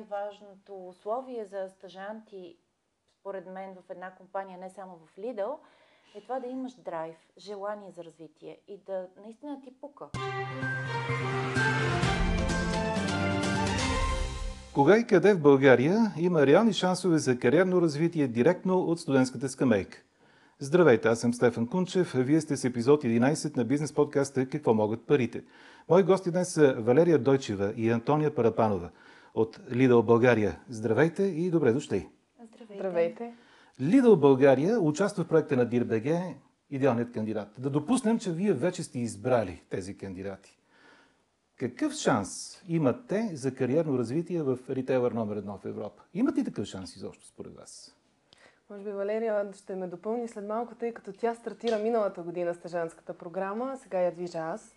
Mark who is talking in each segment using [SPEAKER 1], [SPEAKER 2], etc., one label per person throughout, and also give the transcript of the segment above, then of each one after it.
[SPEAKER 1] най-важното условие за стажанти, според мен, в една компания, не само в Lidl, е това да имаш драйв, желание за развитие и да наистина ти пука.
[SPEAKER 2] Кога и къде в България има реални шансове за кариерно развитие директно от студентската скамейка? Здравейте, аз съм Стефан Кунчев. Вие сте с епизод 11 на бизнес подкаста «Какво могат парите?». Мои гости днес са Валерия Дойчева и Антония Парапанова от Lidl България. Здравейте и добре дошли!
[SPEAKER 1] Здравейте!
[SPEAKER 3] Здравейте!
[SPEAKER 2] Lidl България участва в проекта на DIRBG идеалният кандидат. Да допуснем, че вие вече сте избрали тези кандидати. Какъв шанс имат те за кариерно развитие в ритейлър номер едно в Европа? Имат ли такъв шанс изобщо според вас?
[SPEAKER 3] Може би Валерия ще ме допълни след малко, тъй като тя стартира миналата година стъжанската програма, сега я движа аз.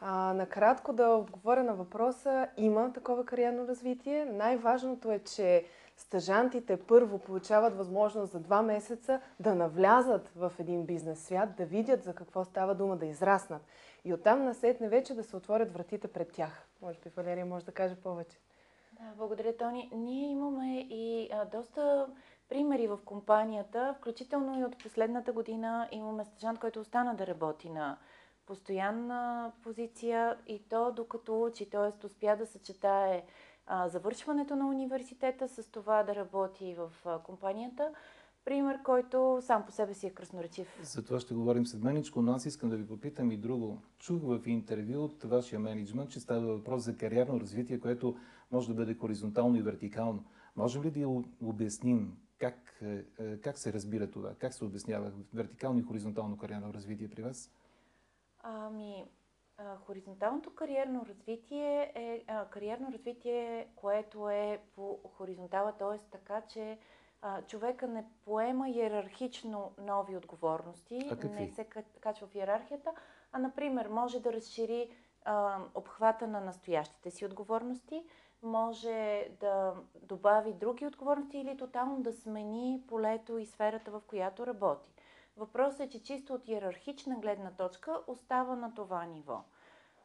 [SPEAKER 3] А, накратко да отговоря на въпроса, има такова кариерно развитие. Най-важното е, че стъжантите първо получават възможност за два месеца да навлязат в един бизнес свят, да видят за какво става дума, да израснат. И оттам насетне вече да се отворят вратите пред тях. Може би Валерия може да каже повече.
[SPEAKER 1] Да, благодаря, Тони. Ние имаме и а, доста примери в компанията, включително и от последната година имаме стъжант, който остана да работи на постоянна позиция и то докато учи, т.е. успя да съчетае а, завършването на университета с това да работи в а, компанията. Пример, който сам по себе си е красноречив.
[SPEAKER 2] За това ще говорим след меничко, но аз искам да ви попитам и друго. Чух в интервю от вашия менеджмент, че става въпрос за кариерно развитие, което може да бъде хоризонтално и вертикално. Можем ли да обясним как, е, е, как се разбира това? Как се обяснява вертикално и хоризонтално кариерно развитие при вас?
[SPEAKER 1] Ами, хоризонталното кариерно развитие е а, кариерно развитие, което е по хоризонтала, т.е. така, че а, човека не поема иерархично нови отговорности, не се качва в иерархията, а, например, може да разшири а, обхвата на настоящите си отговорности, може да добави други отговорности или тотално да смени полето и сферата, в която работи. Въпросът е, че чисто от иерархична гледна точка остава на това ниво.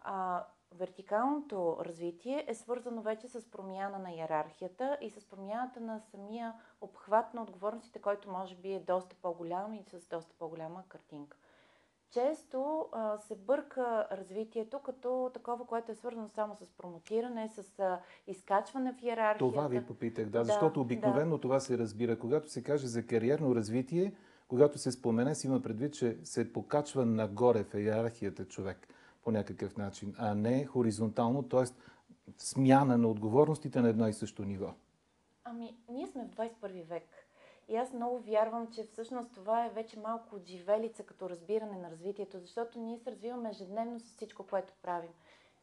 [SPEAKER 1] А, вертикалното развитие е свързано вече с промяна на иерархията и с промяната на самия обхват на отговорностите, който може би е доста по-голям и с доста по-голяма картинка. Често а, се бърка развитието като такова, което е свързано само с промотиране, с а, изкачване в иерархията.
[SPEAKER 2] Това ви попитах, да, защото да, обикновено да. това се разбира. Когато се каже за кариерно развитие, когато се спомене, си има предвид, че се покачва нагоре в иерархията човек по някакъв начин, а не хоризонтално, т.е. смяна на отговорностите на едно и също ниво.
[SPEAKER 1] Ами, ние сме в 21 век. И аз много вярвам, че всъщност това е вече малко отживелица като разбиране на развитието, защото ние се развиваме ежедневно с всичко, което правим.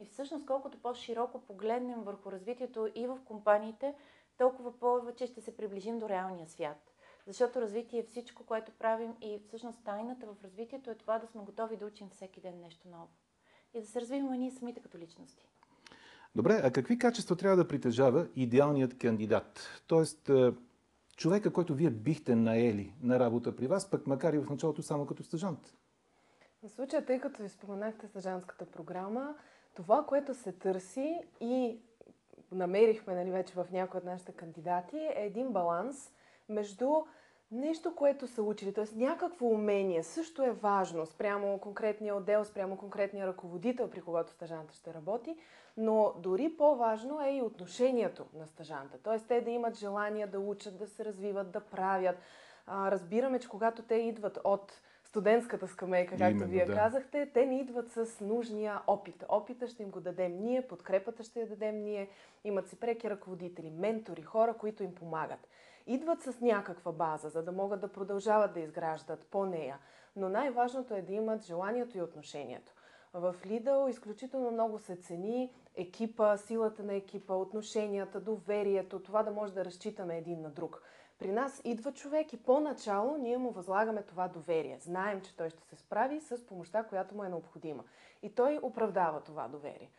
[SPEAKER 1] И всъщност колкото по-широко погледнем върху развитието и в компаниите, толкова повече ще се приближим до реалния свят. Защото развитие е всичко, което правим и всъщност тайната в развитието е това да сме готови да учим всеки ден нещо ново. И да се развиваме ние самите като личности.
[SPEAKER 2] Добре, а какви качества трябва да притежава идеалният кандидат? Тоест, е, човека, който вие бихте наели на работа при вас, пък макар и в началото само като стъжант?
[SPEAKER 3] В случая, тъй като ви споменахте стъжанската програма, това, което се търси и намерихме нали, вече в някои от нашите кандидати, е един баланс между нещо, което са учили, т.е. някакво умение също е важно спрямо конкретния отдел, спрямо конкретния ръководител, при когото стъжанта ще работи, но дори по-важно е и отношението на стъжанта. Т.е. те да имат желание да учат, да се развиват, да правят. А, разбираме, че когато те идват от студентската скамейка, както Именно, вие да. казахте, те не идват с нужния опит. Опита ще им го дадем ние, подкрепата ще я дадем ние. Имат си преки ръководители, ментори, хора, които им помагат идват с някаква база, за да могат да продължават да изграждат по нея. Но най-важното е да имат желанието и отношението. В Lidl изключително много се цени екипа, силата на екипа, отношенията, доверието, това да може да разчитаме един на друг. При нас идва човек и по-начало ние му възлагаме това доверие. Знаем, че той ще се справи с помощта, която му е необходима. И той оправдава това доверие.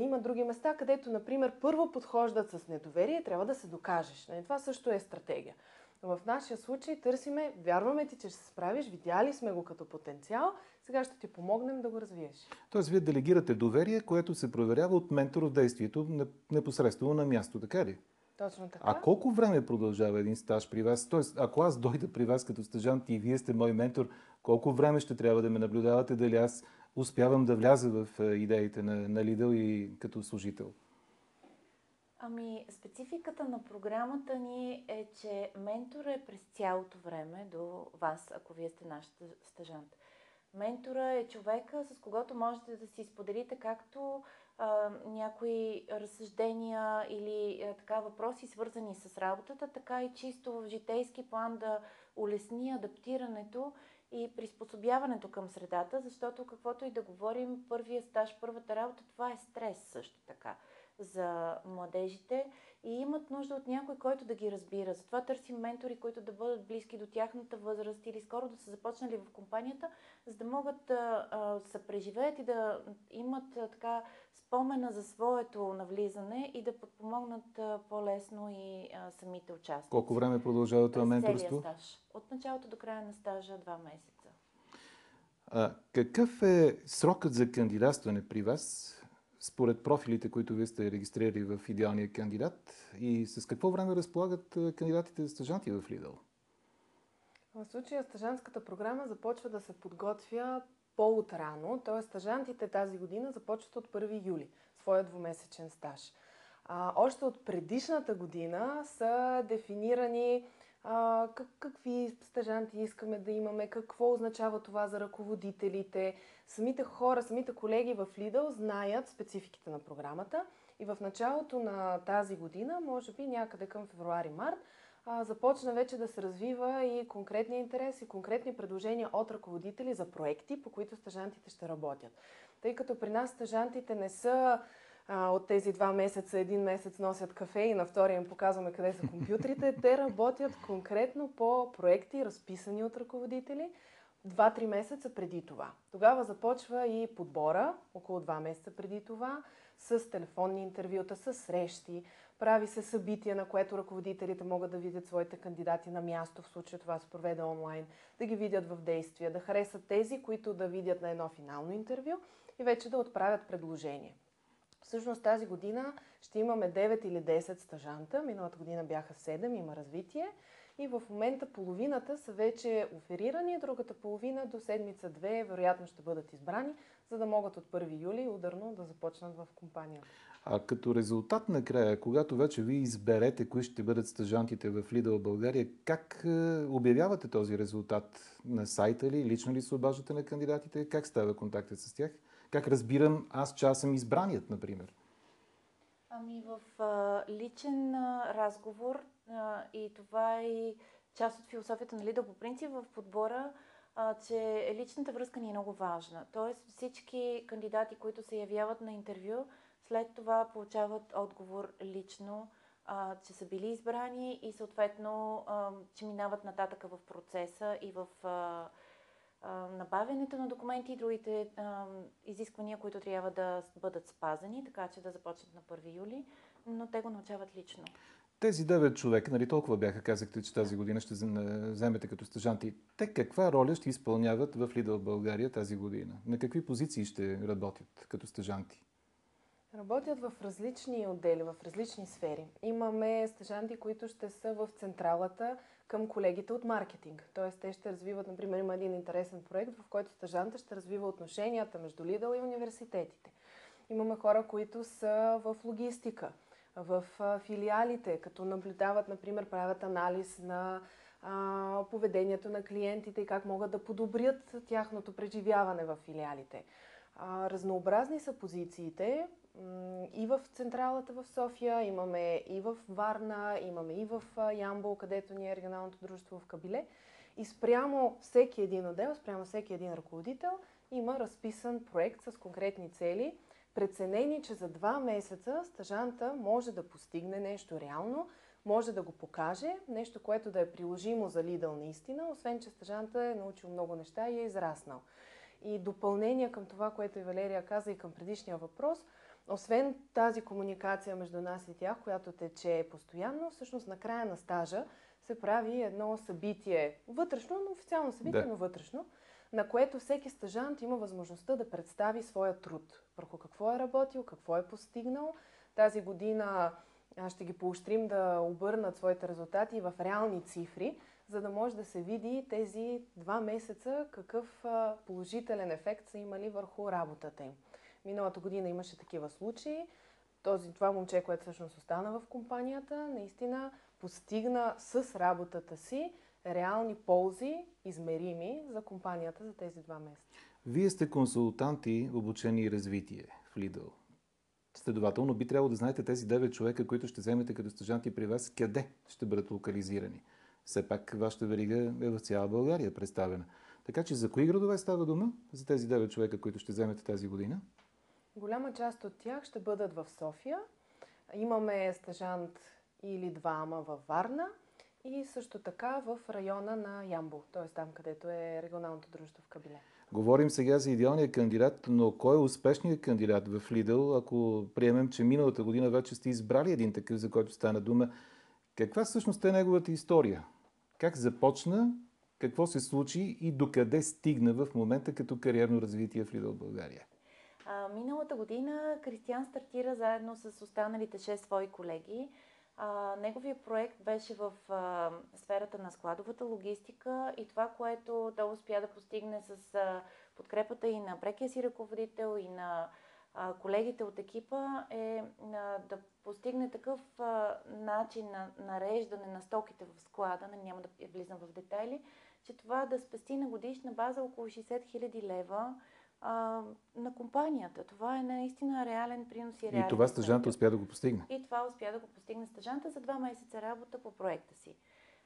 [SPEAKER 3] Има други места, където, например, първо подхождат с недоверие, трябва да се докажеш. Нали, това също е стратегия. В нашия случай търсиме, вярваме ти, че ще се справиш, видяли сме го като потенциал, сега ще ти помогнем да го развиеш.
[SPEAKER 2] Тоест, вие делегирате доверие, което се проверява от ментор в действието непосредствено на място, така ли?
[SPEAKER 3] Точно така.
[SPEAKER 2] А колко време продължава един стаж при вас? Тоест, ако аз дойда при вас като стажант и вие сте мой ментор, колко време ще трябва да ме наблюдавате, дали аз успявам да вляза в идеите на, на Lidl и като служител?
[SPEAKER 1] Ами, спецификата на програмата ни е, че ментора е през цялото време до вас, ако вие сте наш стажант. Ментора е човека, с когото можете да си споделите както а, някои разсъждения или а, така въпроси, свързани с работата, така и чисто в житейски план да улесни адаптирането и приспособяването към средата, защото каквото и да говорим, първия стаж, първата работа, това е стрес също така за младежите и имат нужда от някой, който да ги разбира. Затова търсим ментори, които да бъдат близки до тяхната възраст или скоро да са започнали в компанията, за да могат да се преживеят и да имат така спомена за своето навлизане и да подпомогнат по-лесно и а, самите участници.
[SPEAKER 2] Колко време продължава това менторство?
[SPEAKER 1] стаж. От началото до края на стажа два месеца.
[SPEAKER 2] А, какъв е срокът за кандидатстване при вас? Според профилите, които вие сте регистрирали в идеалния кандидат и с какво време разполагат кандидатите за стъжанти в Lidl?
[SPEAKER 3] В случая стъжантската програма започва да се подготвя по-утрано, т.е. стъжантите тази година започват от 1 юли, своя двумесечен стаж. А, още от предишната година са дефинирани а, как, какви стъжанти искаме да имаме, какво означава това за ръководителите. Самите хора, самите колеги в Lidl знаят спецификите на програмата и в началото на тази година, може би някъде към февруари-март, започна вече да се развива и конкретни интерес и конкретни предложения от ръководители за проекти, по които стъжантите ще работят. Тъй като при нас стъжантите не са а, от тези два месеца, един месец носят кафе и на втория им показваме къде са компютрите. Те работят конкретно по проекти, разписани от ръководители, два-три месеца преди това. Тогава започва и подбора, около два месеца преди това, с телефонни интервюта, с срещи. Прави се събития, на което ръководителите могат да видят своите кандидати на място, в случая това се проведе онлайн, да ги видят в действия, да харесат тези, които да видят на едно финално интервю и вече да отправят предложение. Всъщност тази година ще имаме 9 или 10 стажанта. Миналата година бяха 7, има развитие. И в момента половината са вече оферирани, другата половина до седмица-две вероятно ще бъдат избрани, за да могат от 1 юли ударно да започнат в компанията.
[SPEAKER 2] А като резултат накрая, когато вече ви изберете кои ще бъдат стажантите в Lidl България, как е, обявявате този резултат? На сайта ли? Лично ли се обаждате на кандидатите? Как става контактът с тях? Как разбирам аз, че аз съм избраният, например?
[SPEAKER 1] Ами в а, личен а, разговор а, и това е част от философията на Лидо по принцип в подбора, а, че личната връзка ни е много важна. Тоест всички кандидати, които се явяват на интервю, след това получават отговор лично, а, че са били избрани и съответно, а, че минават нататъка в процеса и в а, набавянето на документи и другите а, изисквания, които трябва да бъдат спазени, така че да започнат на 1 юли, но те го научават лично.
[SPEAKER 2] Тези девет човека, нали толкова бяха, казахте, че тази година ще вземете като стъжанти. Те каква роля ще изпълняват в Лидъл България тази година? На какви позиции ще работят като стъжанти?
[SPEAKER 3] Работят в различни отдели, в различни сфери. Имаме стъжанти, които ще са в централата, към колегите от маркетинг. Тоест, те ще развиват, например, има един интересен проект, в който стъжанта ще развива отношенията между Лидъл и университетите. Имаме хора, които са в логистика, в филиалите, като наблюдават, например, правят анализ на поведението на клиентите и как могат да подобрят тяхното преживяване в филиалите. Разнообразни са позициите и в централата в София, имаме и в Варна, имаме и в Ямбол, където ни е регионалното дружество в Кабиле. И спрямо всеки един отдел, спрямо всеки един ръководител, има разписан проект с конкретни цели, преценени, че за два месеца стъжанта може да постигне нещо реално, може да го покаже, нещо, което да е приложимо за Лидъл наистина, освен че стъжанта е научил много неща и е израснал. И допълнение към това, което и Валерия каза и към предишния въпрос – освен тази комуникация между нас и тях, която тече постоянно, всъщност на края на стажа се прави едно събитие, вътрешно, но официално събитие, да. но вътрешно, на което всеки стажант има възможността да представи своя труд, върху какво е работил, какво е постигнал. Тази година ще ги поощрим да обърнат своите резултати в реални цифри, за да може да се види тези два месеца какъв положителен ефект са имали върху работата им. Миналата година имаше такива случаи. Този, това момче, което всъщност остана в компанията, наистина постигна с работата си реални ползи, измерими за компанията за тези два месеца.
[SPEAKER 2] Вие сте консултанти обучение и развитие в Lidl. Следователно би трябвало да знаете тези 9 човека, които ще вземете като стъжанти при вас, къде ще бъдат локализирани. Все пак вашата верига е в цяла България представена. Така че за кои градове става дума за тези 9 човека, които ще вземете тази година?
[SPEAKER 3] Голяма част от тях ще бъдат в София. Имаме стъжант или двама във Варна и също така в района на Ямбол, т.е. там, където е регионалното дружество в Кабиле.
[SPEAKER 2] Говорим сега за идеалния кандидат, но кой е успешният кандидат в Лидъл, ако приемем, че миналата година вече сте избрали един такъв, за който стана дума. Каква всъщност е неговата история? Как започна, какво се случи и докъде стигна в момента като кариерно развитие в Лидъл България?
[SPEAKER 1] А, миналата година Кристиан стартира заедно с останалите 6 свои колеги а, неговия проект беше в а, сферата на складовата логистика и това, което той успя да постигне с а, подкрепата и на прекия си ръководител и на колегите от екипа е да постигне такъв начин на нареждане на стоките в склада, няма да влизам в детайли, че това да спести на годишна база около 60 000 лева а, на компанията. Това е наистина реален принос и реален.
[SPEAKER 2] И това стъжанта успя да го постигне.
[SPEAKER 1] И това успя да го постигне стъжанта за два месеца работа по проекта си.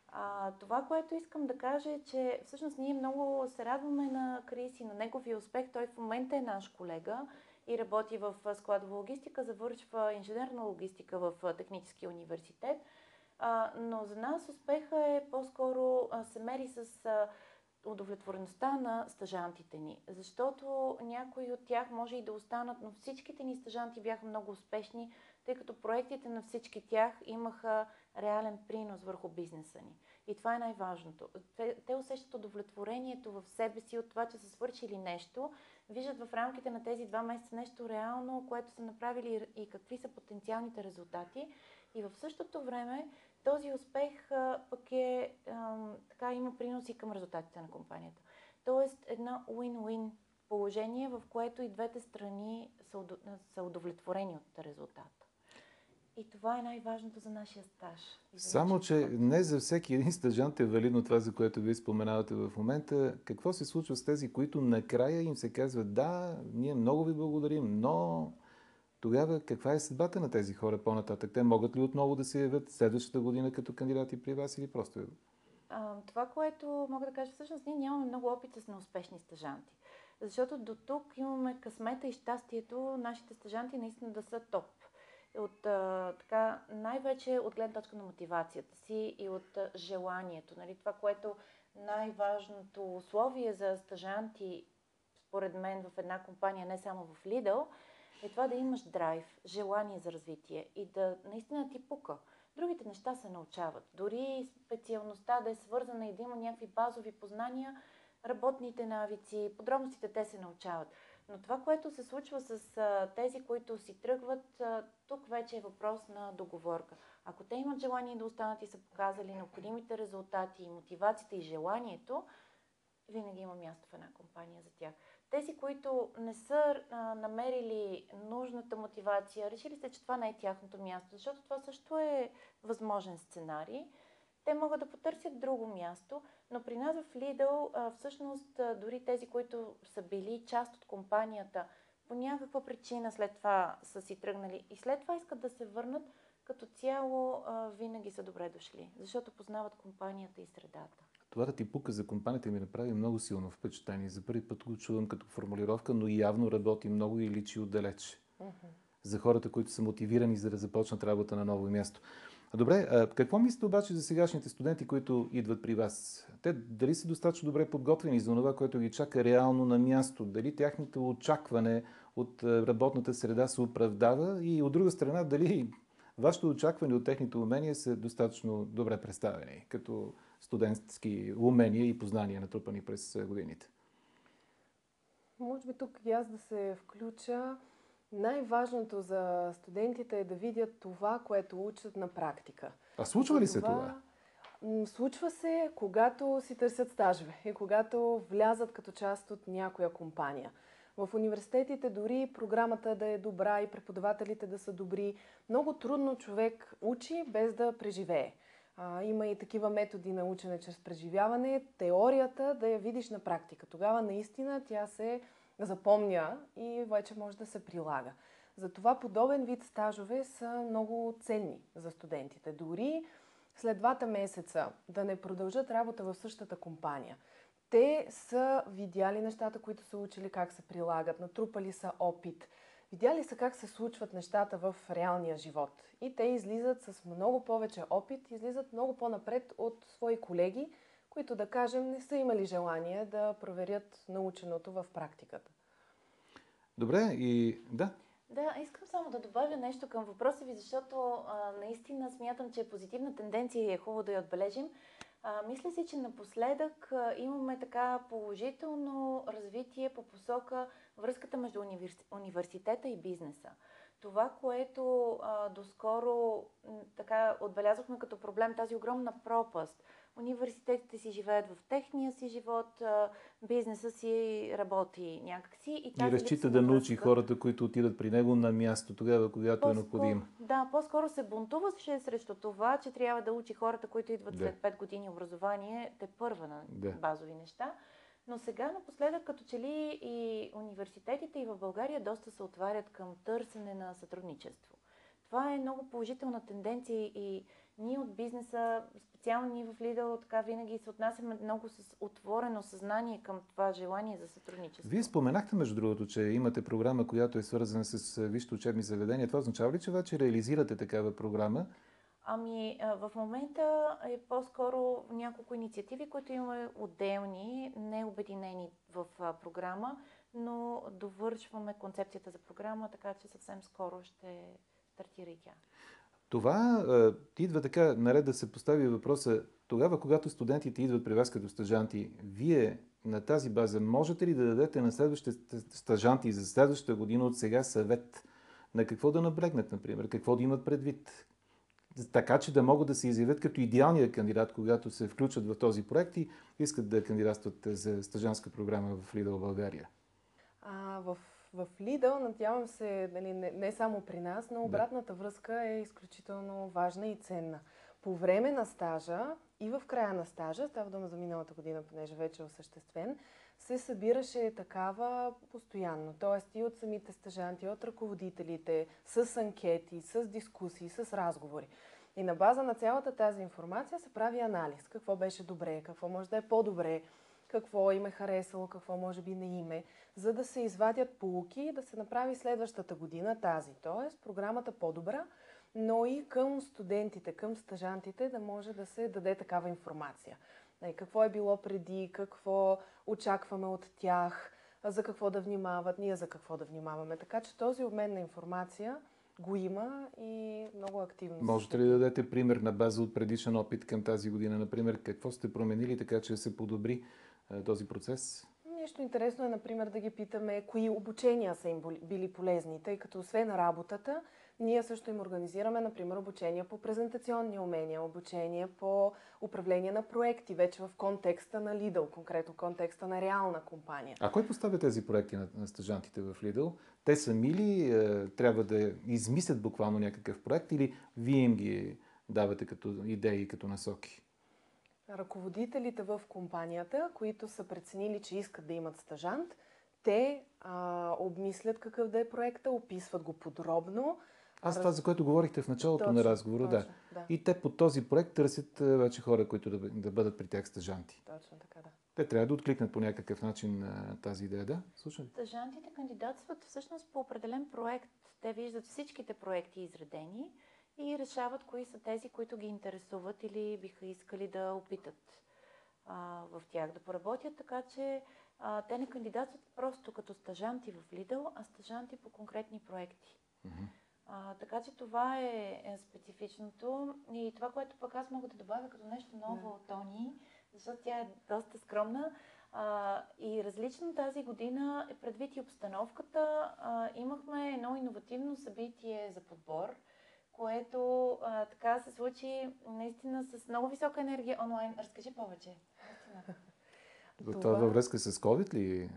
[SPEAKER 1] А, това, което искам да кажа е, че всъщност ние много се радваме на Крис и на неговия успех. Той в момента е наш колега и работи в складова логистика, завършва инженерна логистика в Техническия университет. Но за нас успеха е по-скоро се мери с удовлетвореността на стъжантите ни, защото някои от тях може и да останат, но всичките ни стъжанти бяха много успешни, тъй като проектите на всички тях имаха реален принос върху бизнеса ни. И това е най-важното. Те, усещат удовлетворението в себе си от това, че са свършили нещо, виждат в рамките на тези два месеца нещо реално, което са направили и какви са потенциалните резултати. И в същото време този успех пък е, така има приноси към резултатите на компанията. Тоест една win-win положение, в което и двете страни са удовлетворени от резултата. И това е най-важното за нашия стаж.
[SPEAKER 2] За Само, че не за всеки един стажант е валидно това, за което вие споменавате в момента. Какво се случва с тези, които накрая им се казват, да, ние много ви благодарим, но тогава каква е съдбата на тези хора по-нататък? Те могат ли отново да се явят следващата година като кандидати при вас или просто...
[SPEAKER 1] А, това, което мога да кажа, всъщност ние нямаме много опит с неуспешни стъжанти. Защото до тук имаме късмета и щастието нашите стъжанти наистина да са топ. От, а, така, най-вече от гледна точка на мотивацията си и от а, желанието. Нали? Това, което най-важното условие за стъжанти, според мен, в една компания, не само в Lidl, е това да имаш драйв, желание за развитие и да наистина ти пука. Другите неща се научават. Дори специалността да е свързана и да има някакви базови познания, работните навици, подробностите те се научават. Но това, което се случва с а, тези, които си тръгват, а, тук вече е въпрос на договорка. Ако те имат желание да останат и са показали необходимите резултати, мотивацията и желанието, винаги има място в една компания за тях. Тези, които не са а, намерили нужната мотивация, решили се, че това не е тяхното място, защото това също е възможен сценарий, те могат да потърсят друго място, но при нас в Lidl а, всъщност а, дори тези, които са били част от компанията, по някаква причина след това са си тръгнали и след това искат да се върнат, като цяло а, винаги са добре дошли, защото познават компанията и средата.
[SPEAKER 2] Това да ти пука за компанията ми направи много силно впечатление. За първи път го чувам като формулировка, но явно работи много и личи отдалеч. Uh-huh. За хората, които са мотивирани за да започнат работа на ново място. Добре, какво мислите обаче за сегашните студенти, които идват при вас? Те дали са достатъчно добре подготвени за това, което ги чака реално на място? Дали тяхното очакване от работната среда се оправдава? И от друга страна, дали вашето очакване от техните умения са достатъчно добре представени, като студентски умения и познания, натрупани през годините.
[SPEAKER 3] Може би тук и аз да се включа. Най-важното за студентите е да видят това, което учат на практика.
[SPEAKER 2] А случва ли се това?
[SPEAKER 3] Случва се, когато си търсят стажове и когато влязат като част от някоя компания. В университетите дори програмата да е добра и преподавателите да са добри, много трудно човек учи без да преживее. А, има и такива методи на учене чрез преживяване, теорията да я видиш на практика. Тогава наистина тя се запомня и вече може да се прилага. Затова подобен вид стажове са много ценни за студентите. Дори след двата месеца да не продължат работа в същата компания. Те са видяли нещата, които са учили, как се прилагат, натрупали са опит, видяли са как се случват нещата в реалния живот. И те излизат с много повече опит, излизат много по-напред от свои колеги, които, да кажем, не са имали желание да проверят наученото в практиката.
[SPEAKER 2] Добре, и да.
[SPEAKER 1] Да, искам само да добавя нещо към въпроса ви, защото а, наистина смятам, че е позитивна тенденция и е хубаво да я отбележим. А, мисля си, че напоследък а, имаме така положително развитие по посока връзката между универс... университета и бизнеса. Това, което а, доскоро така отбелязахме като проблем, тази огромна пропаст – университетите си живеят в техния си живот, бизнеса си работи някакси.
[SPEAKER 2] И, и разчита да научи хората, които отидат при него на място тогава, когато е необходимо.
[SPEAKER 1] Да, по-скоро се бунтуваше срещу това, че трябва да учи хората, които идват да. след 5 години образование, те първа на да. базови неща. Но сега напоследък, като че ли и университетите и в България доста се отварят към търсене на сътрудничество. Това е много положителна тенденция и ние от бизнеса, специално ние в Lidl, така винаги се отнасяме много с отворено съзнание към това желание за сътрудничество.
[SPEAKER 2] Вие споменахте, между другото, че имате програма, която е свързана с висшите учебни заведения. Това означава ли, че вече реализирате такава програма?
[SPEAKER 1] Ами, в момента е по-скоро няколко инициативи, които имаме отделни, не обединени в програма, но довършваме концепцията за програма, така че съвсем скоро ще стартира и тя.
[SPEAKER 2] Това е, идва така, наред да се постави въпроса, тогава, когато студентите идват при вас като стажанти, вие на тази база можете ли да дадете на следващите стажанти за следващата година от сега съвет на какво да наблегнат, например, какво да имат предвид? Така, че да могат да се изявят като идеалния кандидат, когато се включат в този проект и искат да кандидатстват за стажанска програма в Lidl България.
[SPEAKER 3] А, в в Lidl, надявам се, нали, не, не само при нас, но обратната да. връзка е изключително важна и ценна. По време на стажа и в края на стажа, става дума за миналата година, понеже вече е осъществен, се събираше такава постоянно. Тоест и от самите стажанти, от ръководителите, с анкети, с дискусии, с разговори. И на база на цялата тази информация се прави анализ. Какво беше добре, какво може да е по-добре, какво им е харесало, какво може би не име, за да се извадят полуки и да се направи следващата година тази. Тоест, програмата по-добра, но и към студентите, към стъжантите да може да се даде такава информация. Нали, какво е било преди, какво очакваме от тях, за какво да внимават, ние за какво да внимаваме. Така че този обмен на информация го има и много активно.
[SPEAKER 2] Можете ли да дадете пример на база от предишен опит към тази година? Например, какво сте променили така, че се подобри е, този процес?
[SPEAKER 3] Нещо интересно е, например, да ги питаме кои обучения са им били полезни, тъй като освен работата, ние също им организираме, например, обучения по презентационни умения, обучения по управление на проекти, вече в контекста на Lidl, конкретно контекста на реална компания.
[SPEAKER 2] А кой поставя тези проекти на, на стъжантите в Lidl? Те сами ли е, трябва да измислят буквално някакъв проект или вие им ги давате като идеи, като насоки?
[SPEAKER 3] Ръководителите в компанията, които са преценили, че искат да имат стажант, те а, обмислят какъв да е проекта, описват го подробно.
[SPEAKER 2] Аз това, за което говорихте в началото точно, на разговора, точно, да. да. И те по този проект търсят вече хора, които да, да бъдат при тях стажанти.
[SPEAKER 3] Точно така, да.
[SPEAKER 2] Те трябва да откликнат по някакъв начин на тази идея, да? Слушай.
[SPEAKER 1] Стажантите кандидатстват всъщност по определен проект. Те виждат всичките проекти изредени и решават кои са тези, които ги интересуват или биха искали да опитат а, в тях да поработят, така че а, те не кандидатстват просто като стажанти в Lidl, а стажанти по конкретни проекти. Mm-hmm. А, така че това е, е специфичното и това, което пък аз мога да добавя като нещо ново от Тони, защото тя е доста скромна. А, и различно тази година, предвид и обстановката, а, имахме едно иновативно събитие за подбор, което а, така се случи наистина с много висока енергия онлайн. Разкажи повече. Наистина.
[SPEAKER 2] Това, това във връзка с COVID ли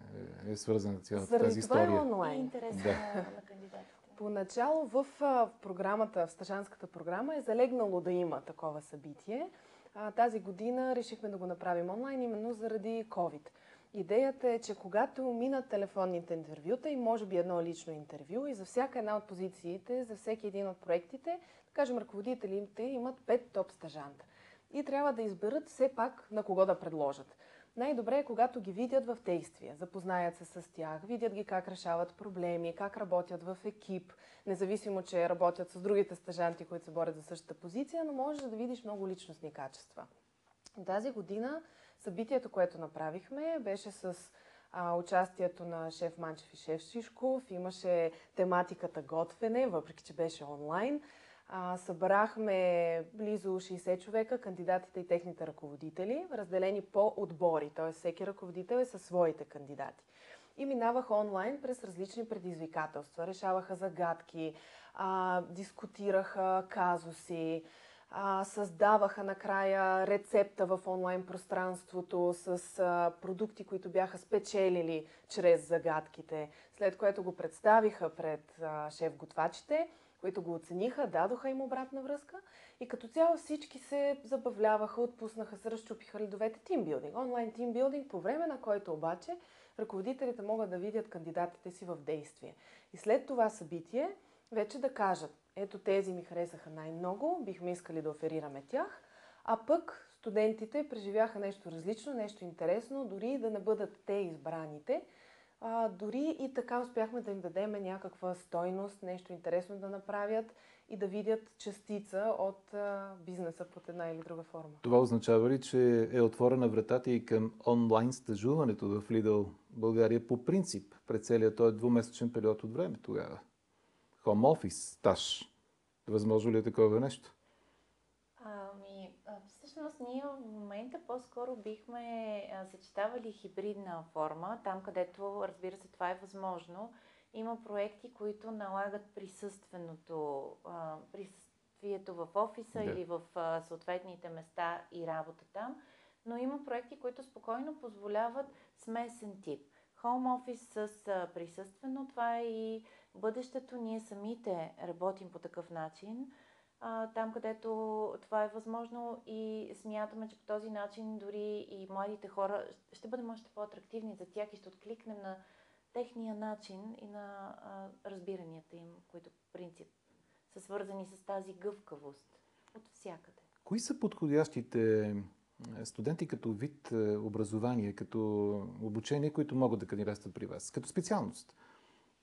[SPEAKER 2] е свързана цялата
[SPEAKER 3] Заради
[SPEAKER 2] тази
[SPEAKER 3] това
[SPEAKER 2] история?
[SPEAKER 3] е онлайн.
[SPEAKER 1] И интерес
[SPEAKER 2] Да.
[SPEAKER 1] на, кандидатите.
[SPEAKER 3] Поначало в а, програмата, в стажанската програма е залегнало да има такова събитие. А, тази година решихме да го направим онлайн, именно заради COVID. Идеята е, че когато минат телефонните интервюта и може би едно лично интервю и за всяка една от позициите, за всеки един от проектите, да кажем, ръководителите имат пет топ стажанта. И трябва да изберат все пак на кого да предложат. Най-добре е, когато ги видят в действие, запознаят се с тях, видят ги как решават проблеми, как работят в екип, независимо, че работят с другите стажанти, които се борят за същата позиция, но можеш да видиш много личностни качества. Тази година събитието, което направихме, беше с а, участието на шеф Манчев и шеф Шишков. Имаше тематиката готвене, въпреки че беше онлайн. А, събрахме близо 60 човека, кандидатите и техните ръководители, разделени по отбори, т.е. всеки ръководител е със своите кандидати. И минаваха онлайн през различни предизвикателства. Решаваха загадки, а, дискутираха казуси, създаваха накрая рецепта в онлайн пространството с а, продукти, които бяха спечелили чрез загадките, след което го представиха пред шеф-готвачите, които го оцениха, дадоха им обратна връзка и като цяло всички се забавляваха, отпуснаха се, разчупиха ледовете тимбилдинг, онлайн тимбилдинг, по време на който обаче ръководителите могат да видят кандидатите си в действие. И след това събитие вече да кажат, ето тези ми харесаха най-много, бихме искали да оферираме тях, а пък студентите преживяха нещо различно, нещо интересно, дори да не бъдат те избраните, а, дори и така успяхме да им дадем някаква стойност, нещо интересно да направят и да видят частица от а, бизнеса под една или друга форма.
[SPEAKER 2] Това означава ли, че е отворена вратата и към онлайн стажуването в Lidl България по принцип през целият този двумесечен период от време тогава? Home офис, стаж. Възможно ли е такова нещо?
[SPEAKER 1] Ами, всъщност ние в момента по-скоро бихме а, съчетавали хибридна форма, там където, разбира се, това е възможно. Има проекти, които налагат присъственото, а, присъствието в офиса
[SPEAKER 2] Да.
[SPEAKER 1] или в а, съответните места и работа там, но има проекти, които спокойно позволяват смесен тип. Home офис с присъствено, това е и бъдещето. Ние самите работим по такъв начин там, където това е възможно и смятаме, че по този начин дори и младите хора ще бъдем още по-атрактивни за тях и ще откликнем на техния начин и на разбиранията им, които по принцип са свързани с тази гъвкавост от всякъде.
[SPEAKER 2] Кои са подходящите студенти като вид е, образование, като обучение, които могат да кандидатстват при вас? Като специалност?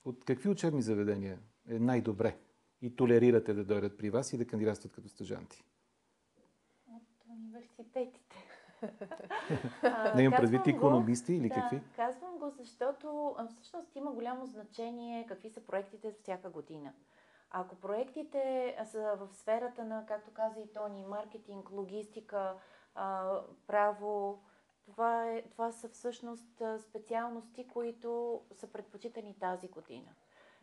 [SPEAKER 2] От какви учебни заведения е най-добре и толерирате да дойдат при вас и да кандидатстват като стъжанти?
[SPEAKER 1] От университетите.
[SPEAKER 2] Не имам предвид
[SPEAKER 1] го-
[SPEAKER 2] икономисти или
[SPEAKER 1] да,
[SPEAKER 2] какви?
[SPEAKER 1] казвам го, защото всъщност има голямо значение какви са проектите за всяка година. Ако проектите са в сферата на, както каза и Тони, маркетинг, логистика, право, това, е, това са всъщност специалности, които са предпочитани тази година.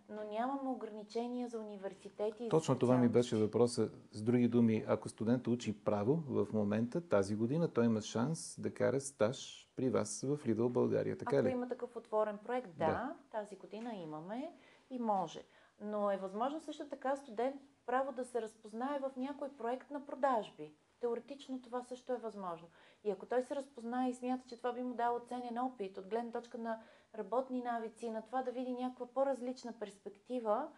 [SPEAKER 1] Но нямаме ограничения за университети.
[SPEAKER 2] Точно това ми беше въпроса. С други думи, ако студент учи право в момента, тази година, той има шанс да кара стаж при вас в Lidl България. Така
[SPEAKER 1] Ако
[SPEAKER 2] ли?
[SPEAKER 1] има такъв отворен проект, да,
[SPEAKER 2] Да.
[SPEAKER 1] тази година имаме и може. Но е възможно също така студент право да се разпознае в някой проект на продажби. Теоретично това също е възможно. И ако той се разпознае и смята, че това би му дало ценен опит от гледна точка на работни навици, на това да види някаква по-различна перспектива,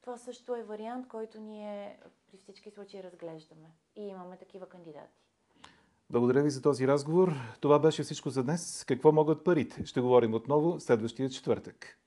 [SPEAKER 1] това също е вариант, който ние при всички случаи разглеждаме. И имаме такива кандидати.
[SPEAKER 2] Благодаря ви за този разговор. Това беше всичко за днес. Какво могат парите? Ще говорим отново следващия четвъртък.